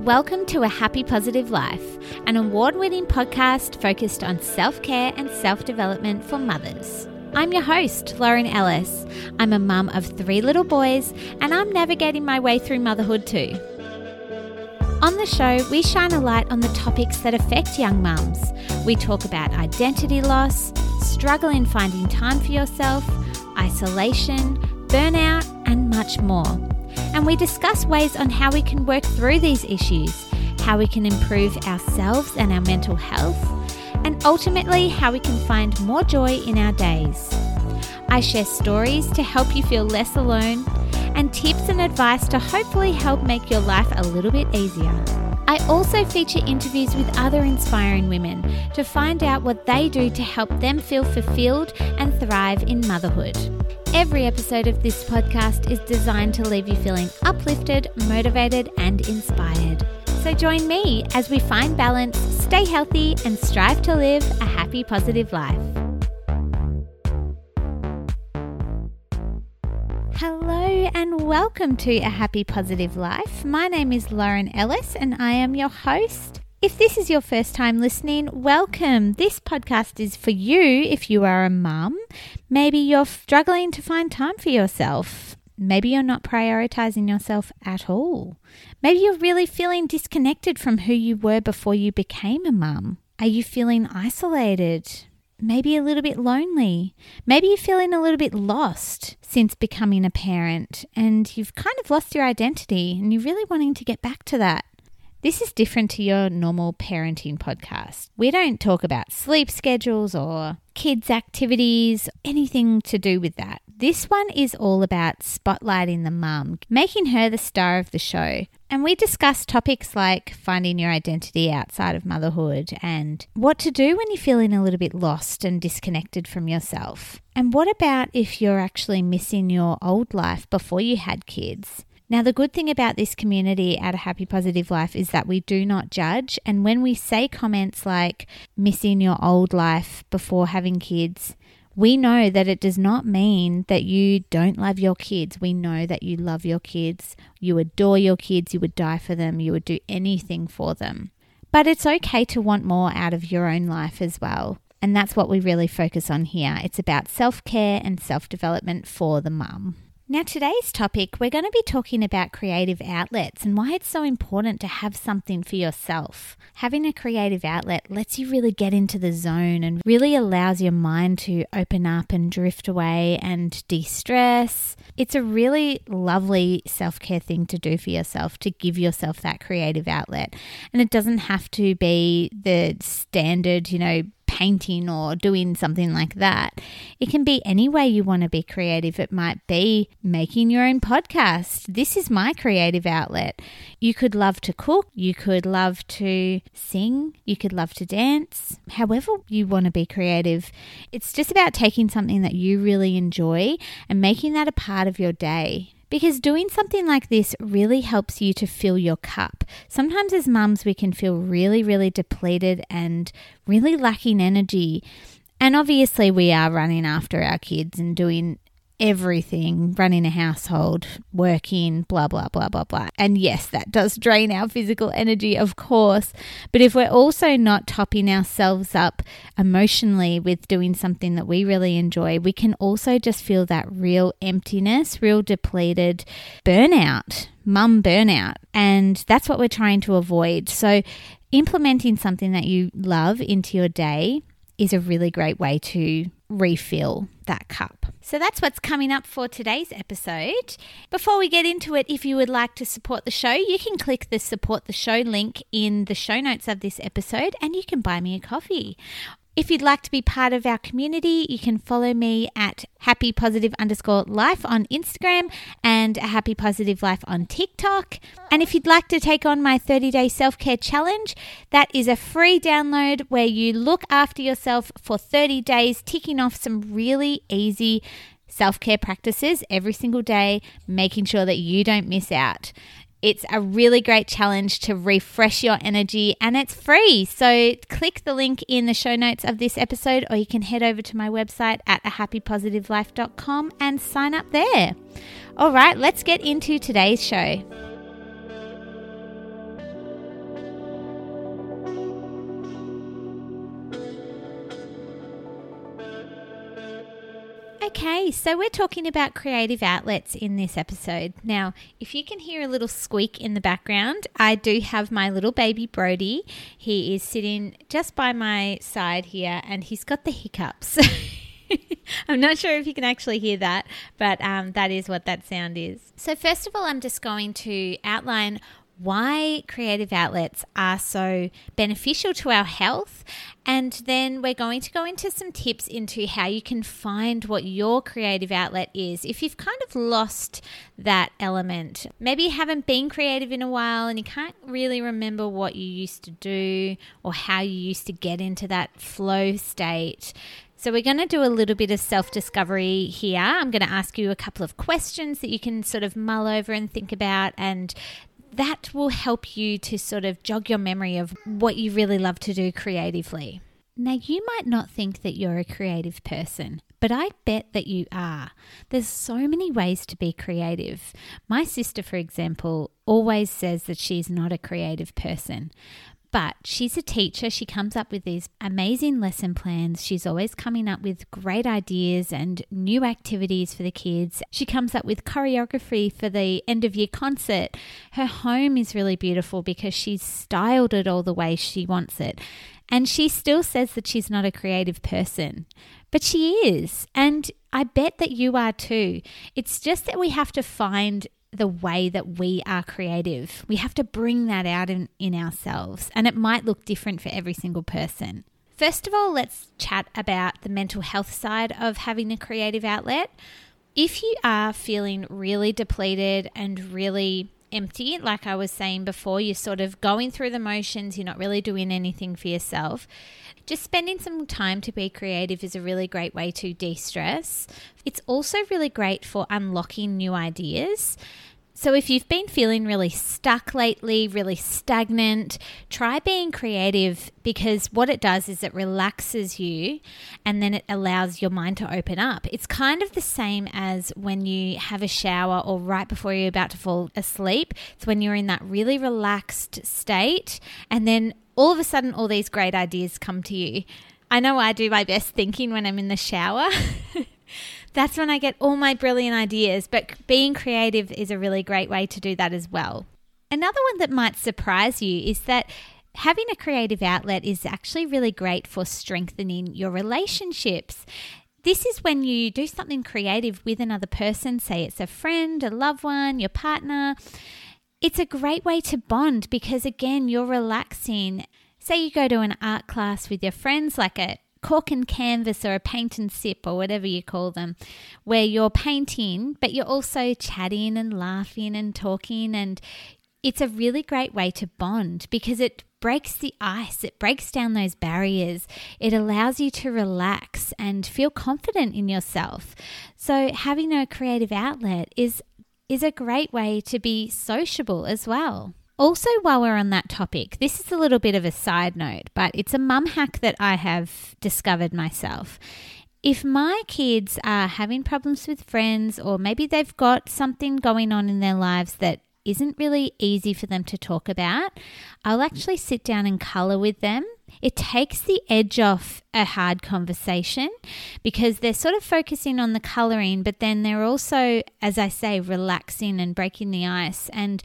Welcome to A Happy Positive Life, an award winning podcast focused on self care and self development for mothers. I'm your host, Lauren Ellis. I'm a mum of three little boys, and I'm navigating my way through motherhood too. On the show, we shine a light on the topics that affect young mums. We talk about identity loss, struggle in finding time for yourself, isolation, burnout, and much more and we discuss ways on how we can work through these issues, how we can improve ourselves and our mental health, and ultimately how we can find more joy in our days. I share stories to help you feel less alone and tips and advice to hopefully help make your life a little bit easier. I also feature interviews with other inspiring women to find out what they do to help them feel fulfilled and thrive in motherhood. Every episode of this podcast is designed to leave you feeling uplifted, motivated, and inspired. So join me as we find balance, stay healthy, and strive to live a happy, positive life. Hello and welcome to A Happy Positive Life. My name is Lauren Ellis and I am your host. If this is your first time listening, welcome. This podcast is for you if you are a mum. Maybe you're struggling to find time for yourself. Maybe you're not prioritizing yourself at all. Maybe you're really feeling disconnected from who you were before you became a mum. Are you feeling isolated? Maybe a little bit lonely. Maybe you're feeling a little bit lost since becoming a parent and you've kind of lost your identity and you're really wanting to get back to that. This is different to your normal parenting podcast. We don't talk about sleep schedules or kids' activities, anything to do with that. This one is all about spotlighting the mum, making her the star of the show. And we discuss topics like finding your identity outside of motherhood and what to do when you're feeling a little bit lost and disconnected from yourself. And what about if you're actually missing your old life before you had kids? Now, the good thing about this community at A Happy Positive Life is that we do not judge. And when we say comments like missing your old life before having kids, we know that it does not mean that you don't love your kids. We know that you love your kids, you adore your kids, you would die for them, you would do anything for them. But it's okay to want more out of your own life as well. And that's what we really focus on here. It's about self care and self development for the mum. Now, today's topic, we're going to be talking about creative outlets and why it's so important to have something for yourself. Having a creative outlet lets you really get into the zone and really allows your mind to open up and drift away and de stress. It's a really lovely self care thing to do for yourself to give yourself that creative outlet. And it doesn't have to be the standard, you know, painting or doing something like that. It can be any way you want to be creative. It might be making your own podcast. This is my creative outlet. You could love to cook, you could love to sing, you could love to dance, however you want to be creative. It's just about taking something that you really enjoy and making that a part of your day because doing something like this really helps you to fill your cup. Sometimes, as mums, we can feel really, really depleted and really lacking energy. And obviously, we are running after our kids and doing everything, running a household, working, blah, blah, blah, blah, blah. And yes, that does drain our physical energy, of course. But if we're also not topping ourselves up emotionally with doing something that we really enjoy, we can also just feel that real emptiness, real depleted burnout, mum burnout. And that's what we're trying to avoid. So, implementing something that you love into your day is a really great way to refill that cup. So that's what's coming up for today's episode. Before we get into it, if you would like to support the show, you can click the support the show link in the show notes of this episode and you can buy me a coffee. If you'd like to be part of our community, you can follow me at happy positive underscore life on Instagram and happy positive life on TikTok. And if you'd like to take on my 30 day self care challenge, that is a free download where you look after yourself for 30 days, ticking off some really easy self care practices every single day, making sure that you don't miss out. It's a really great challenge to refresh your energy and it's free. So click the link in the show notes of this episode or you can head over to my website at ahappypositivelife.com and sign up there. All right, let's get into today's show. Okay, so we're talking about creative outlets in this episode. Now, if you can hear a little squeak in the background, I do have my little baby Brody. He is sitting just by my side here and he's got the hiccups. I'm not sure if you can actually hear that, but um, that is what that sound is. So, first of all, I'm just going to outline why creative outlets are so beneficial to our health. And then we're going to go into some tips into how you can find what your creative outlet is. If you've kind of lost that element, maybe you haven't been creative in a while and you can't really remember what you used to do or how you used to get into that flow state. So, we're going to do a little bit of self discovery here. I'm going to ask you a couple of questions that you can sort of mull over and think about, and that will help you to sort of jog your memory of what you really love to do creatively. Now, you might not think that you're a creative person, but I bet that you are. There's so many ways to be creative. My sister, for example, always says that she's not a creative person. But she's a teacher. She comes up with these amazing lesson plans. She's always coming up with great ideas and new activities for the kids. She comes up with choreography for the end of year concert. Her home is really beautiful because she's styled it all the way she wants it. And she still says that she's not a creative person, but she is. And I bet that you are too. It's just that we have to find the way that we are creative. We have to bring that out in, in ourselves, and it might look different for every single person. First of all, let's chat about the mental health side of having a creative outlet. If you are feeling really depleted and really empty, like I was saying before, you're sort of going through the motions, you're not really doing anything for yourself, just spending some time to be creative is a really great way to de stress. It's also really great for unlocking new ideas. So, if you've been feeling really stuck lately, really stagnant, try being creative because what it does is it relaxes you and then it allows your mind to open up. It's kind of the same as when you have a shower or right before you're about to fall asleep. It's when you're in that really relaxed state and then all of a sudden all these great ideas come to you. I know I do my best thinking when I'm in the shower. that's when I get all my brilliant ideas. But being creative is a really great way to do that as well. Another one that might surprise you is that having a creative outlet is actually really great for strengthening your relationships. This is when you do something creative with another person, say it's a friend, a loved one, your partner. It's a great way to bond because, again, you're relaxing. Say you go to an art class with your friends, like a cork and canvas or a paint and sip or whatever you call them, where you're painting, but you're also chatting and laughing and talking. And it's a really great way to bond because it breaks the ice, it breaks down those barriers, it allows you to relax and feel confident in yourself. So, having a creative outlet is, is a great way to be sociable as well. Also, while we're on that topic, this is a little bit of a side note, but it's a mum hack that I have discovered myself. If my kids are having problems with friends, or maybe they've got something going on in their lives that isn't really easy for them to talk about, I'll actually sit down and colour with them. It takes the edge off a hard conversation because they're sort of focusing on the colouring, but then they're also, as I say, relaxing and breaking the ice. And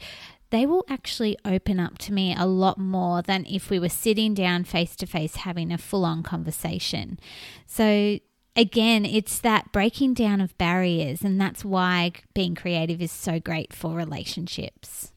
they will actually open up to me a lot more than if we were sitting down face to face having a full on conversation. So, again, it's that breaking down of barriers, and that's why being creative is so great for relationships.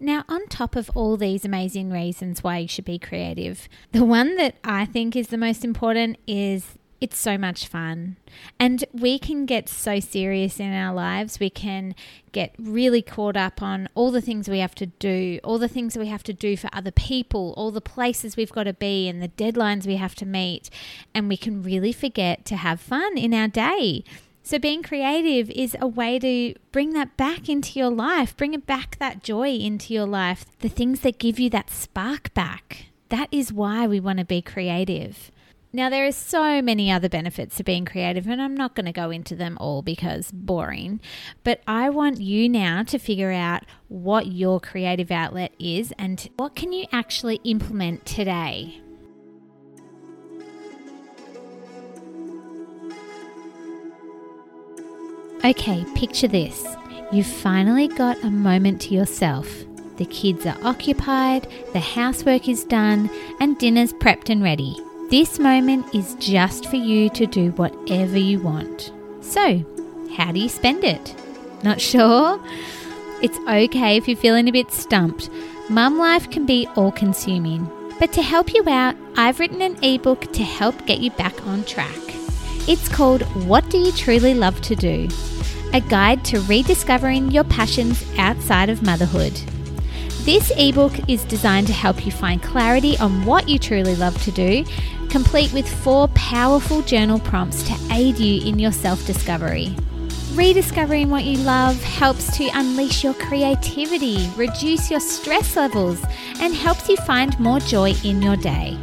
Now, on top of all these amazing reasons why you should be creative, the one that I think is the most important is it's so much fun. And we can get so serious in our lives. We can get really caught up on all the things we have to do, all the things we have to do for other people, all the places we've got to be, and the deadlines we have to meet. And we can really forget to have fun in our day. So, being creative is a way to bring that back into your life, bring back that joy into your life, the things that give you that spark back. That is why we want to be creative. Now, there are so many other benefits to being creative, and I'm not going to go into them all because boring. But I want you now to figure out what your creative outlet is and what can you actually implement today. Okay, picture this. You've finally got a moment to yourself. The kids are occupied, the housework is done, and dinner's prepped and ready. This moment is just for you to do whatever you want. So, how do you spend it? Not sure? It's okay if you're feeling a bit stumped. Mum life can be all consuming. But to help you out, I've written an ebook to help get you back on track. It's called What Do You Truly Love to Do? A guide to rediscovering your passions outside of motherhood. This ebook is designed to help you find clarity on what you truly love to do, complete with four powerful journal prompts to aid you in your self discovery. Rediscovering what you love helps to unleash your creativity, reduce your stress levels, and helps you find more joy in your day.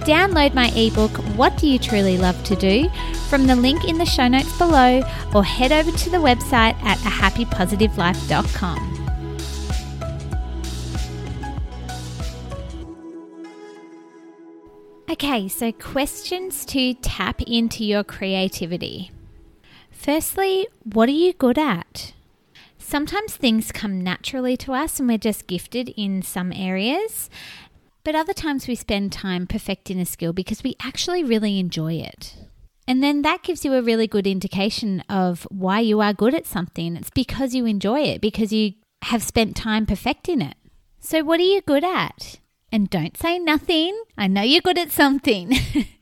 Download my ebook, What Do You Truly Love to Do, from the link in the show notes below, or head over to the website at ahappypositivelife.com. Okay, so questions to tap into your creativity. Firstly, what are you good at? Sometimes things come naturally to us and we're just gifted in some areas, but other times we spend time perfecting a skill because we actually really enjoy it. And then that gives you a really good indication of why you are good at something. It's because you enjoy it, because you have spent time perfecting it. So, what are you good at? And don't say nothing. I know you're good at something.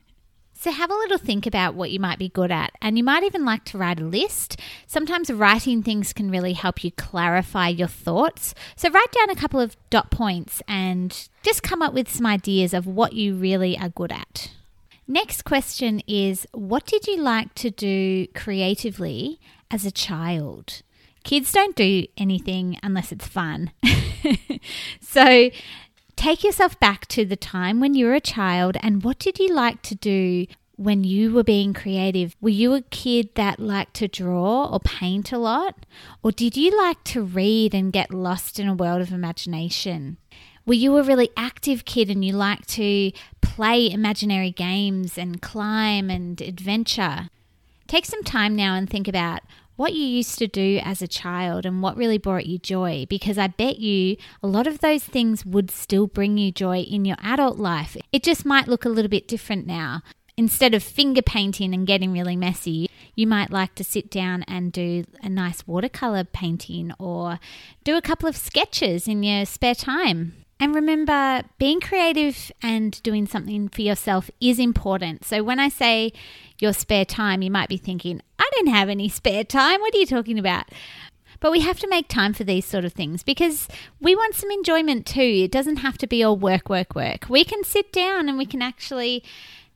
So, have a little think about what you might be good at, and you might even like to write a list. Sometimes writing things can really help you clarify your thoughts. So, write down a couple of dot points and just come up with some ideas of what you really are good at. Next question is What did you like to do creatively as a child? Kids don't do anything unless it's fun. so, Take yourself back to the time when you were a child and what did you like to do when you were being creative? Were you a kid that liked to draw or paint a lot? Or did you like to read and get lost in a world of imagination? Were you a really active kid and you liked to play imaginary games and climb and adventure? Take some time now and think about what you used to do as a child and what really brought you joy because I bet you a lot of those things would still bring you joy in your adult life. It just might look a little bit different now. Instead of finger painting and getting really messy, you might like to sit down and do a nice watercolor painting or do a couple of sketches in your spare time. And remember, being creative and doing something for yourself is important. So, when I say your spare time, you might be thinking, I don't have any spare time. What are you talking about? But we have to make time for these sort of things because we want some enjoyment too. It doesn't have to be all work, work, work. We can sit down and we can actually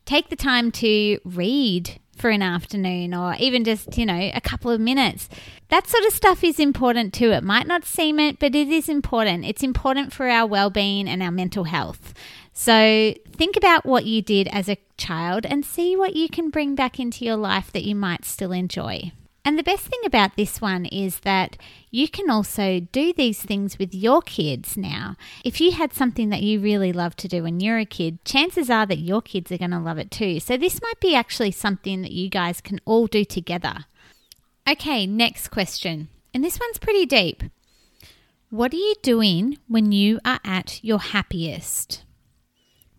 take the time to read for an afternoon or even just, you know, a couple of minutes. That sort of stuff is important too. It might not seem it, but it is important. It's important for our well being and our mental health. So think about what you did as a child and see what you can bring back into your life that you might still enjoy. And the best thing about this one is that you can also do these things with your kids now. If you had something that you really loved to do when you're a kid, chances are that your kids are going to love it too. So this might be actually something that you guys can all do together. Okay, next question. And this one's pretty deep. What are you doing when you are at your happiest?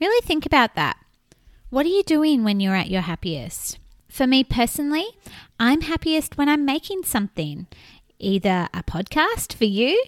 Really think about that. What are you doing when you're at your happiest? For me personally, I'm happiest when I'm making something, either a podcast for you,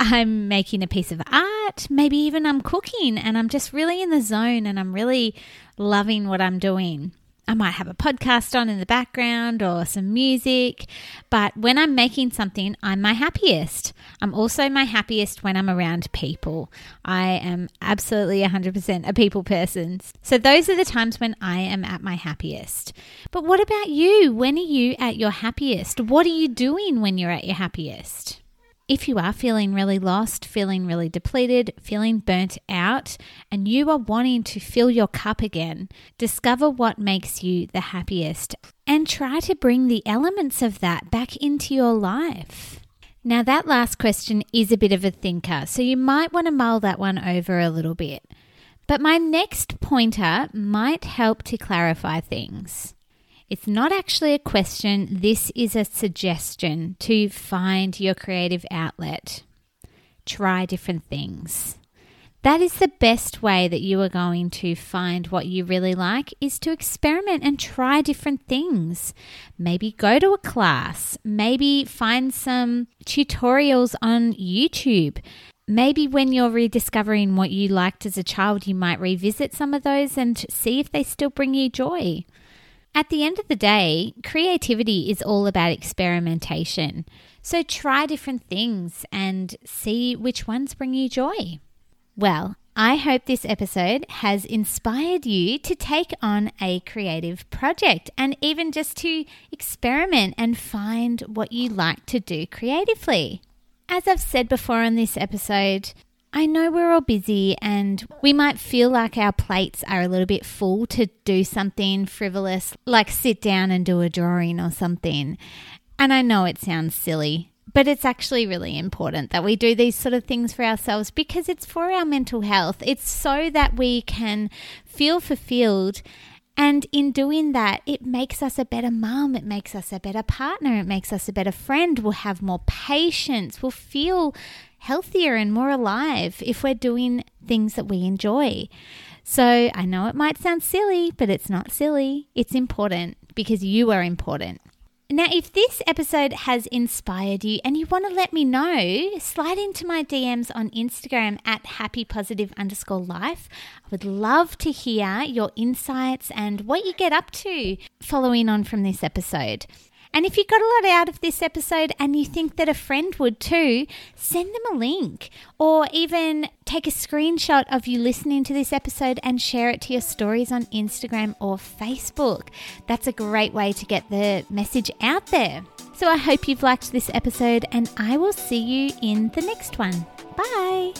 I'm making a piece of art, maybe even I'm cooking and I'm just really in the zone and I'm really loving what I'm doing. I might have a podcast on in the background or some music, but when I'm making something, I'm my happiest. I'm also my happiest when I'm around people. I am absolutely 100% a people person. So those are the times when I am at my happiest. But what about you? When are you at your happiest? What are you doing when you're at your happiest? If you are feeling really lost, feeling really depleted, feeling burnt out, and you are wanting to fill your cup again, discover what makes you the happiest and try to bring the elements of that back into your life. Now, that last question is a bit of a thinker, so you might want to mull that one over a little bit. But my next pointer might help to clarify things. It's not actually a question, this is a suggestion to find your creative outlet. Try different things. That is the best way that you are going to find what you really like is to experiment and try different things. Maybe go to a class, maybe find some tutorials on YouTube. Maybe when you're rediscovering what you liked as a child, you might revisit some of those and see if they still bring you joy. At the end of the day, creativity is all about experimentation. So try different things and see which ones bring you joy. Well, I hope this episode has inspired you to take on a creative project and even just to experiment and find what you like to do creatively. As I've said before on this episode, I know we're all busy and we might feel like our plates are a little bit full to do something frivolous, like sit down and do a drawing or something. And I know it sounds silly, but it's actually really important that we do these sort of things for ourselves because it's for our mental health. It's so that we can feel fulfilled. And in doing that, it makes us a better mum. It makes us a better partner. It makes us a better friend. We'll have more patience. We'll feel healthier and more alive if we're doing things that we enjoy. So I know it might sound silly, but it's not silly. It's important because you are important. Now, if this episode has inspired you and you want to let me know, slide into my DMs on Instagram at happypositive underscore life. I would love to hear your insights and what you get up to following on from this episode. And if you got a lot out of this episode and you think that a friend would too, send them a link or even take a screenshot of you listening to this episode and share it to your stories on Instagram or Facebook. That's a great way to get the message out there. So I hope you've liked this episode and I will see you in the next one. Bye.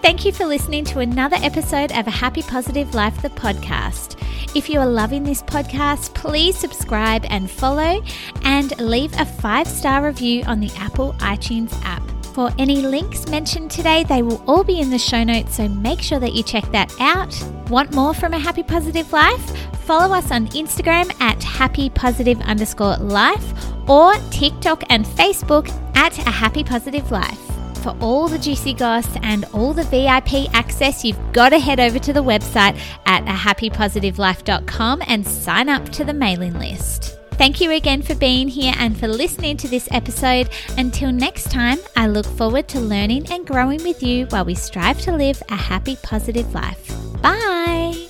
Thank you for listening to another episode of A Happy Positive Life, the podcast. If you are loving this podcast, please subscribe and follow and leave a five star review on the Apple iTunes app. For any links mentioned today, they will all be in the show notes, so make sure that you check that out. Want more from a happy positive life? Follow us on Instagram at happy positive underscore life or TikTok and Facebook at a happy positive life for all the juicy goss and all the VIP access, you've got to head over to the website at ahappypositivelife.com and sign up to the mailing list. Thank you again for being here and for listening to this episode. Until next time, I look forward to learning and growing with you while we strive to live a happy, positive life. Bye.